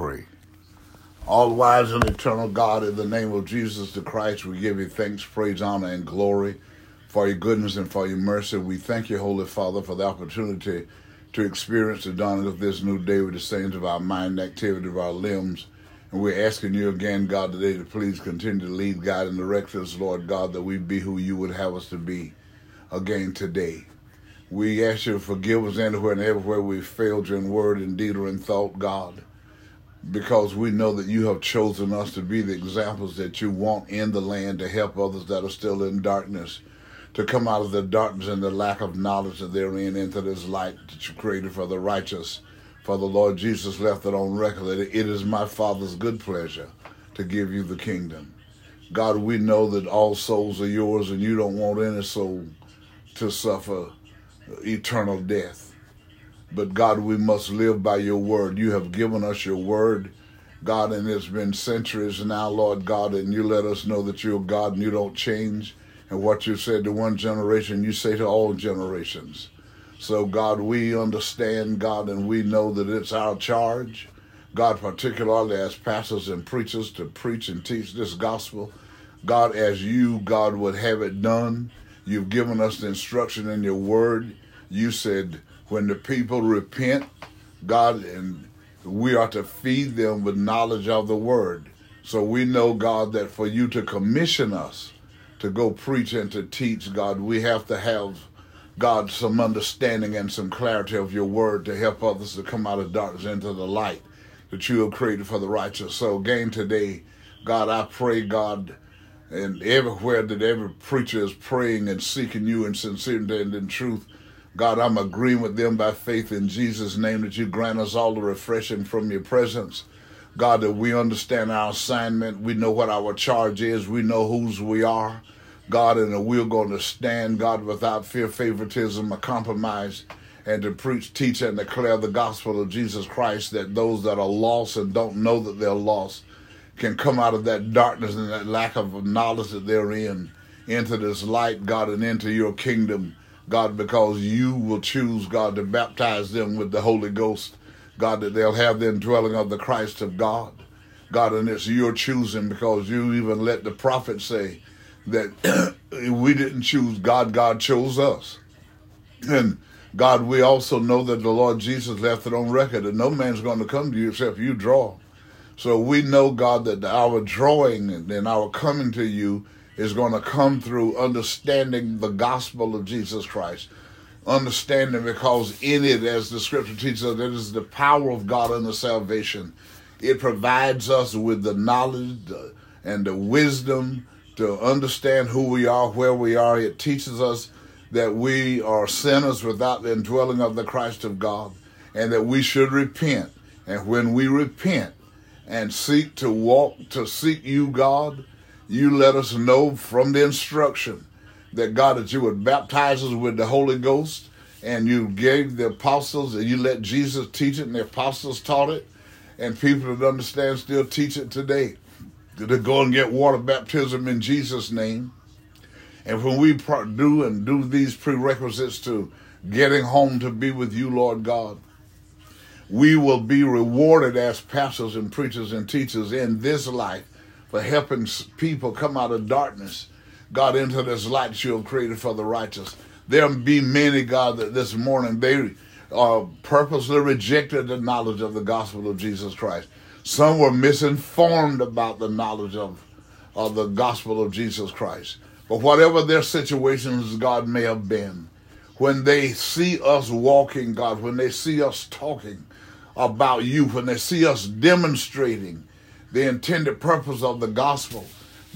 pray. All wise and eternal God, in the name of Jesus the Christ, we give you thanks, praise, honor, and glory for your goodness and for your mercy. We thank you, Holy Father, for the opportunity to experience the dawning of this new day with the saints of our mind, activity of our limbs. And we're asking you again, God, today to please continue to lead, guide, and direct us, Lord God, that we be who you would have us to be again today. We ask you to forgive us anywhere and everywhere we failed you in word and deed or in thought, God, because we know that you have chosen us to be the examples that you want in the land to help others that are still in darkness to come out of the darkness and the lack of knowledge that they're in into this light that you created for the righteous. For the Lord Jesus left it on record that it is my Father's good pleasure to give you the kingdom. God, we know that all souls are yours and you don't want any soul to suffer eternal death. But God, we must live by your word. You have given us your word, God, and it's been centuries now, Lord God, and you let us know that you're God and you don't change. And what you said to one generation, you say to all generations. So, God, we understand, God, and we know that it's our charge, God, particularly as pastors and preachers, to preach and teach this gospel. God, as you, God, would have it done. You've given us the instruction in your word. You said, when the people repent, God, and we are to feed them with knowledge of the word. So we know, God, that for you to commission us to go preach and to teach, God, we have to have, God, some understanding and some clarity of your word to help others to come out of darkness into the light that you have created for the righteous. So again today, God, I pray, God, and everywhere that every preacher is praying and seeking you in sincerity and in truth, God, I'm agreeing with them by faith in Jesus' name that you grant us all the refreshing from your presence. God, that we understand our assignment. We know what our charge is. We know whose we are. God, and that we're going to stand, God, without fear, favoritism, or compromise, and to preach, teach, and declare the gospel of Jesus Christ that those that are lost and don't know that they're lost can come out of that darkness and that lack of knowledge that they're in into this light, God, and into your kingdom, God, because you will choose, God, to baptize them with the Holy Ghost, God, that they'll have the indwelling of the Christ of God. God, and it's your choosing because you even let the prophet say that we didn't choose God, God chose us. And God, we also know that the Lord Jesus left it on record that no man's going to come to you except you draw. So we know, God, that our drawing and our coming to you is going to come through understanding the gospel of Jesus Christ. Understanding because in it, as the scripture teaches us, it is the power of God unto salvation. It provides us with the knowledge and the wisdom to understand who we are, where we are. It teaches us that we are sinners without the indwelling of the Christ of God and that we should repent. And when we repent, and seek to walk to seek you, God, you let us know from the instruction that God that you would baptize us with the Holy Ghost, and you gave the apostles, and you let Jesus teach it, and the apostles taught it, and people that understand still teach it today. To go and get water baptism in Jesus' name. And when we do and do these prerequisites to getting home to be with you, Lord God, we will be rewarded as pastors and preachers and teachers in this life for helping people come out of darkness, God, into this light you have created for the righteous. There'll be many, God, that this morning they uh, purposely rejected the knowledge of the gospel of Jesus Christ. Some were misinformed about the knowledge of, of the gospel of Jesus Christ. But whatever their situations, God, may have been, when they see us walking, God, when they see us talking, about you, when they see us demonstrating the intended purpose of the gospel,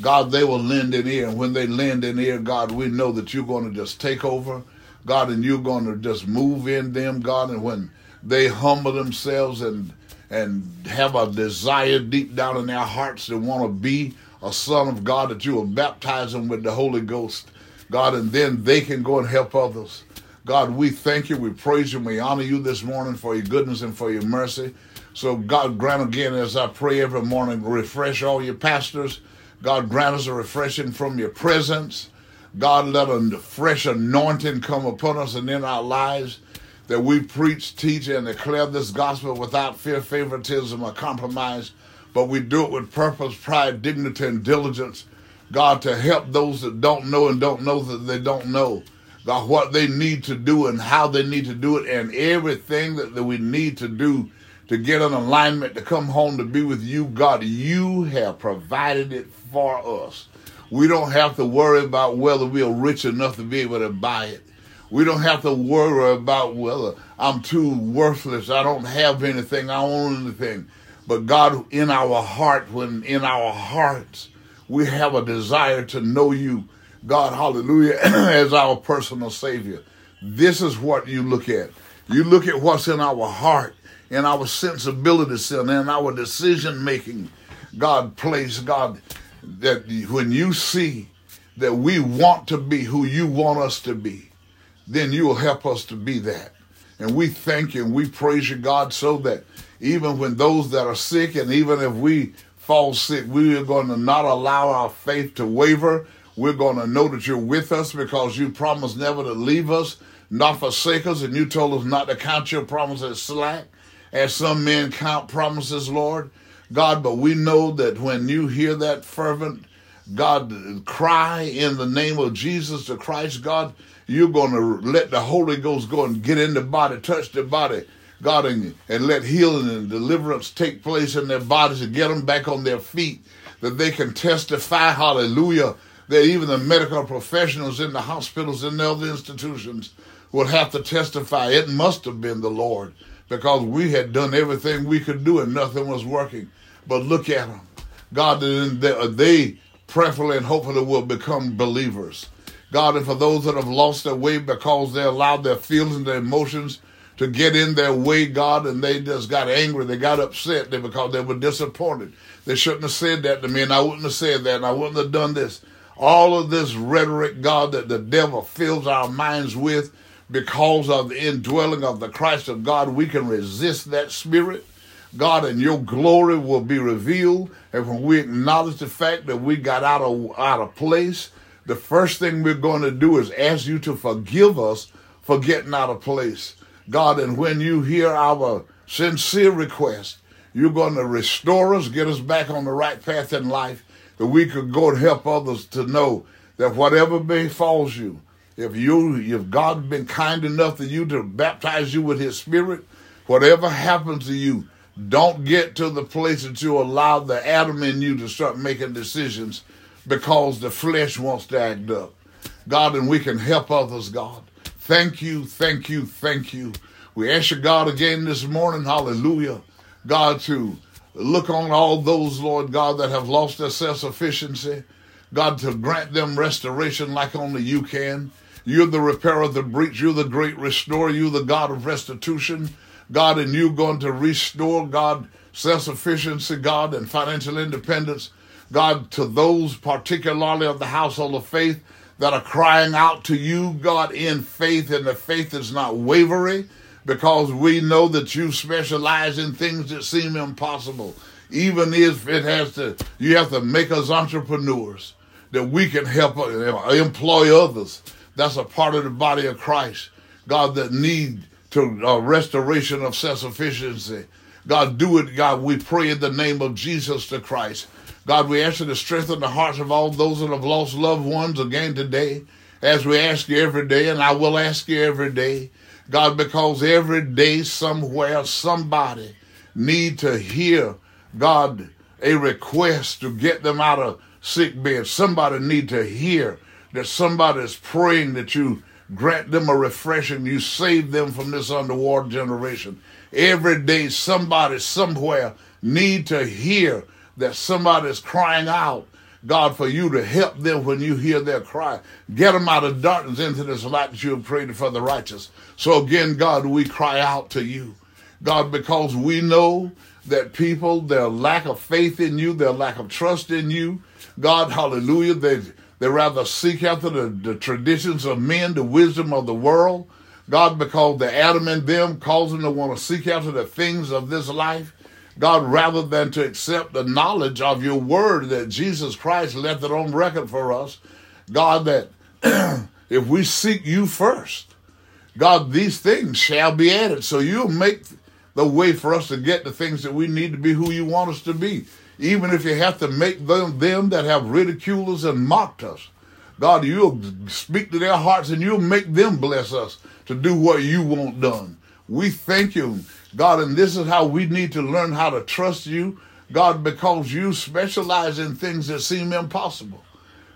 God, they will lend an ear. And when they lend an ear, God, we know that you're going to just take over, God, and you're going to just move in them, God. And when they humble themselves and and have a desire deep down in their hearts to want to be a son of God, that you will baptize them with the Holy Ghost, God, and then they can go and help others. God, we thank you, we praise you, we honor you this morning for your goodness and for your mercy. So, God, grant again as I pray every morning, refresh all your pastors. God, grant us a refreshing from your presence. God, let a fresh anointing come upon us and in our lives. that we preach, teach, and declare this gospel without fear, favoritism, or compromise, but we do it with purpose, pride, dignity, and diligence. God, to help those that don't know and don't know that they don't know. God, what they need to do and how they need to do it, and everything that, that we need to do to get an alignment to come home to be with you, God, you have provided it for us. We don't have to worry about whether we are rich enough to be able to buy it. We don't have to worry about whether I'm too worthless. I don't have anything. I own anything. But God, in our heart, when in our hearts, we have a desire to know you, God, hallelujah, as our personal Savior. This is what you look at. You look at what's in our heart, in our sensibility center, in our decision making. God, place, God, that when you see that we want to be who you want us to be, then you will help us to be that. And we thank you and we praise you, God, so that even when those that are sick and even if we fall sick, we are going to not allow our faith to waver. We're going to know that you're with us because you promised never to leave us, not forsake us, and you told us not to count your promises slack, as some men count promises, Lord. God, but we know that when you hear that fervent God cry in the name of Jesus to Christ, God, you're going to let the Holy Ghost go and get in the body, touch the body, God, and, and let healing and deliverance take place in their bodies and get them back on their feet, that they can testify, hallelujah, that even the medical professionals in the hospitals and other institutions would have to testify it must have been the Lord because we had done everything we could do and nothing was working. But look at them. God, they prayerfully and hopefully will become believers. God, and for those that have lost their way because they allowed their feelings and their emotions to get in their way, God, and they just got angry, they got upset because they were disappointed. They shouldn't have said that to me, and I wouldn't have said that, and I wouldn't have done this. All of this rhetoric, God, that the devil fills our minds with because of the indwelling of the Christ of God, we can resist that spirit. God, and your glory will be revealed. And when we acknowledge the fact that we got out of out of place, the first thing we're going to do is ask you to forgive us for getting out of place. God, and when you hear our sincere request, you're going to restore us, get us back on the right path in life, that we could go and help others to know that whatever befalls you, if you if God been kind enough to you to baptize you with his spirit, whatever happens to you, don't get to the place that you allow the Adam in you to start making decisions because the flesh wants to act up. God, and we can help others, God. Thank you, thank you, thank you. We ask you, God, again this morning, hallelujah, God, to look on all those, Lord God, that have lost their self sufficiency. God, to grant them restoration like only you can. You're the repairer of the breach. You're the great restorer. You're the God of restitution. God, and you're going to restore, God, self sufficiency, God, and financial independence, God, to those particularly of the household of faith that are crying out to you, God, in faith, and the faith is not wavering because we know that you specialize in things that seem impossible. Even if it has to, you have to make us entrepreneurs that we can help uh, employ others. That's a part of the body of Christ, God, that need to uh, restoration of self-sufficiency. God, do it, God. We pray in the name of Jesus the Christ. God, we ask you to strengthen the hearts of all those that have lost loved ones again today, as we ask you every day, and I will ask you every day, God, because every day somewhere somebody need to hear, God, a request to get them out of sick bed. Somebody need to hear that somebody is praying that you grant them a refreshing. You save them from this underwater generation. Every day, somebody somewhere need to hear that somebody is crying out, God, for you to help them when you hear their cry. Get them out of darkness into this light that you have created for the righteous. So again, God, we cry out to you. God, because we know that people, their lack of faith in you, their lack of trust in you, God, hallelujah, they they rather seek after the, the traditions of men, the wisdom of the world. God, because the Adam in them calls them to want to seek after the things of this life. God, rather than to accept the knowledge of your word that Jesus Christ left it on record for us, God, that if we seek you first, God, these things shall be added. So you'll make the way for us to get the things that we need to be who you want us to be. Even if you have to make them, them that have ridiculed us and mocked us. God, you'll speak to their hearts and you'll make them bless us to do what you want done. We thank you, God, and this is how we need to learn how to trust you, God, because you specialize in things that seem impossible.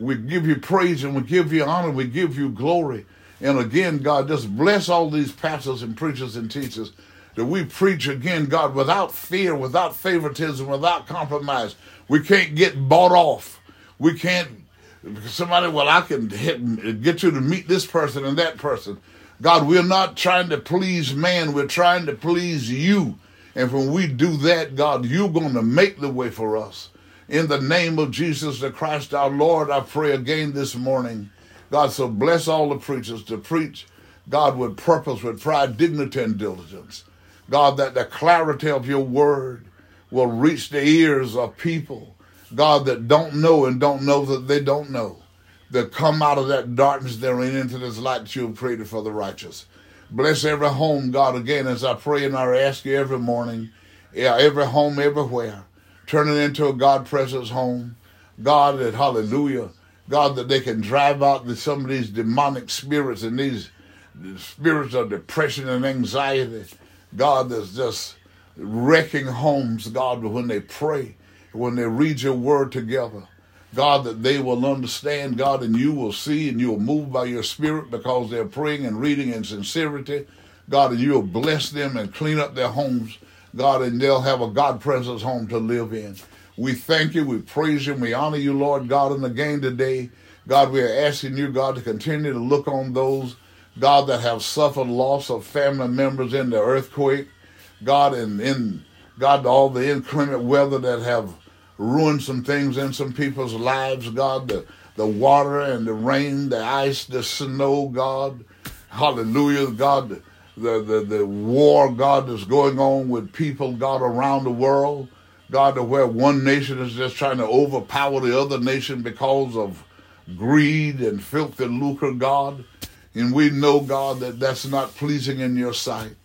We give you praise and we give you honor, we give you glory. And again, God, just bless all these pastors and preachers and teachers that we preach again, God, without fear, without favoritism, without compromise. We can't get bought off. We can't, somebody, well, I can hit, get you to meet this person and that person. God, we're not trying to please man, we're trying to please you. And when we do that, God, you're going to make the way for us. In the name of Jesus the Christ our Lord, I pray again this morning. God, so bless all the preachers to preach, God, with purpose, with pride, dignity, and diligence. God, that the clarity of your word will reach the ears of people, God, that don't know and don't know that they don't know, that come out of that darkness they're in into this light that you have created for the righteous. Bless every home, God, again, as I pray and I ask you every morning, yeah, every home everywhere, turn it into a God presence home. God, that hallelujah, God, that they can drive out the, some of these demonic spirits and these spirits of depression and anxiety God, that's just wrecking homes, God, when they pray, when they read your word together. God, that they will understand, God, and you will see and you will move by your spirit because they're praying and reading in sincerity. God, and you will bless them and clean up their homes, God, and they'll have a God presence home to live in. We thank you, we praise you, we honor you, Lord God, and again today, God, we are asking you, God, to continue to look on those God, that have suffered loss of family members in the earthquake, God, and in God, all the inclement weather that have ruined some things in some people's lives, God, the, the water and the rain, the ice, the snow, God, hallelujah, God, the, the, the war, God, that's going on with people, God, around the world, God, to where one nation is just trying to overpower the other nation because of greed and filthy lucre, God. And we know, God, that that's not pleasing in your sight.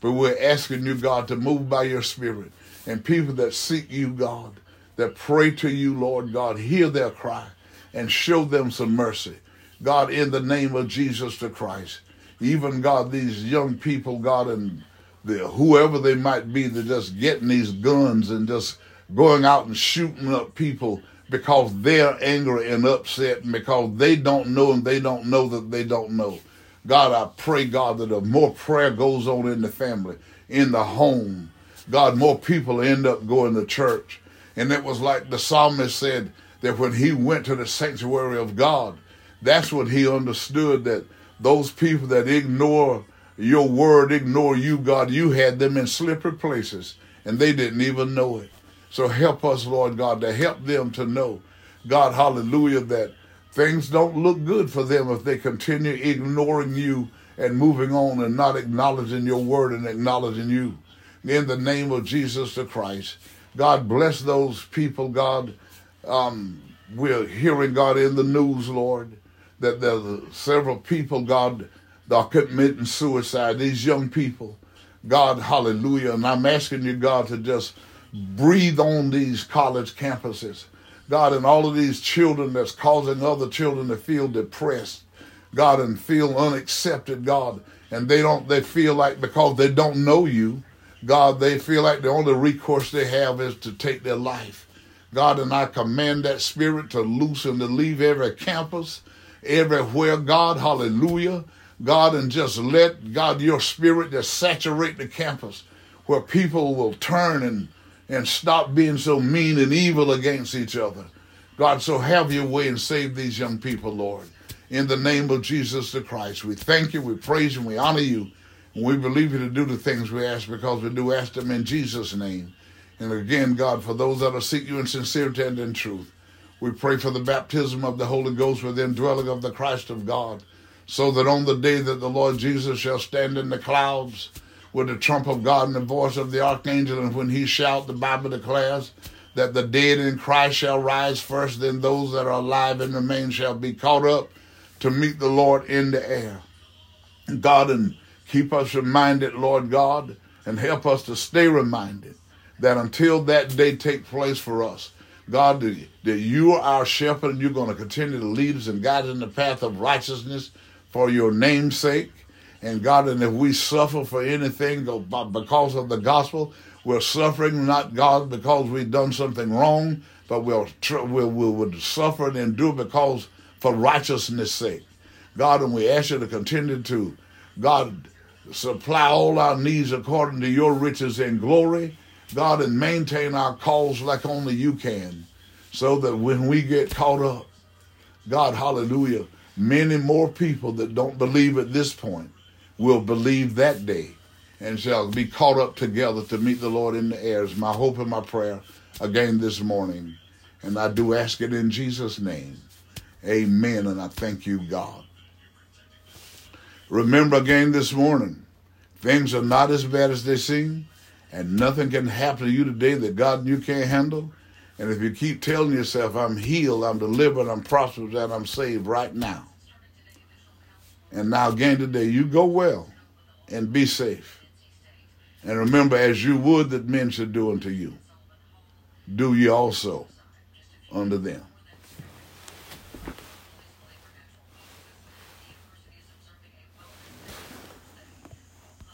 But we're asking you, God, to move by your spirit. And people that seek you, God, that pray to you, Lord God, hear their cry and show them some mercy. God, in the name of Jesus the Christ. Even, God, these young people, God, and the, whoever they might be, they're just getting these guns and just going out and shooting up people because they're angry and upset and because they don't know and they don't know that they don't know. God, I pray, God, that more prayer goes on in the family, in the home, God, more people end up going to church. And it was like the psalmist said that when he went to the sanctuary of God, that's when he understood that those people that ignore your word, ignore you, God, you had them in slippery places and they didn't even know it. So help us, Lord God, to help them to know, God, hallelujah, that things don't look good for them if they continue ignoring you and moving on and not acknowledging your word and acknowledging you. In the name of Jesus the Christ, God bless those people, God. Um, we're hearing, God, in the news, Lord, that there's several people, God, that are committing suicide, these young people. God, hallelujah. And I'm asking you, God, to just breathe on these college campuses. God, and all of these children that's causing other children to feel depressed, God, and feel unaccepted, God. And they don't, they feel like because they don't know you, God, they feel like the only recourse they have is to take their life. God, and I command that spirit to loosen, to leave every campus, everywhere, God, hallelujah. God, and just let, God, your spirit just saturate the campus where people will turn and and stop being so mean and evil against each other. God, so have your way and save these young people, Lord. In the name of Jesus the Christ, we thank you, we praise you, we honor you, and we believe you to do the things we ask because we do ask them in Jesus' name. And again, God, for those that are seek you in sincerity and in truth, we pray for the baptism of the Holy Ghost with the dwelling of the Christ of God, so that on the day that the Lord Jesus shall stand in the clouds, with the trump of God and the voice of the archangel, and when he shout, the Bible declares that the dead in Christ shall rise first, then those that are alive and remain shall be caught up to meet the Lord in the air. God, and keep us reminded, Lord God, and help us to stay reminded that until that day take place for us, God, that you are our shepherd and you're going to continue to lead us and guide us in the path of righteousness for your name's sake. And God, and if we suffer for anything because of the gospel, we're suffering not God because we've done something wrong, but we'll, we'll, we'll suffer and endure because for righteousness' sake. God, and we ask you to continue to, God, supply all our needs according to your riches and glory. God, and maintain our cause like only you can, so that when we get caught up, God, hallelujah, many more people that don't believe at this point will believe that day and shall be caught up together to meet the Lord in the air. Is my hope and my prayer again this morning. And I do ask it in Jesus' name. Amen. And I thank you, God. Remember again this morning, things are not as bad as they seem, and nothing can happen to you today that God and you can't handle. And if you keep telling yourself, I'm healed, I'm delivered, I'm prosperous, and I'm saved right now. And now again today, you go well and be safe. And remember, as you would that men should do unto you, do ye also unto them.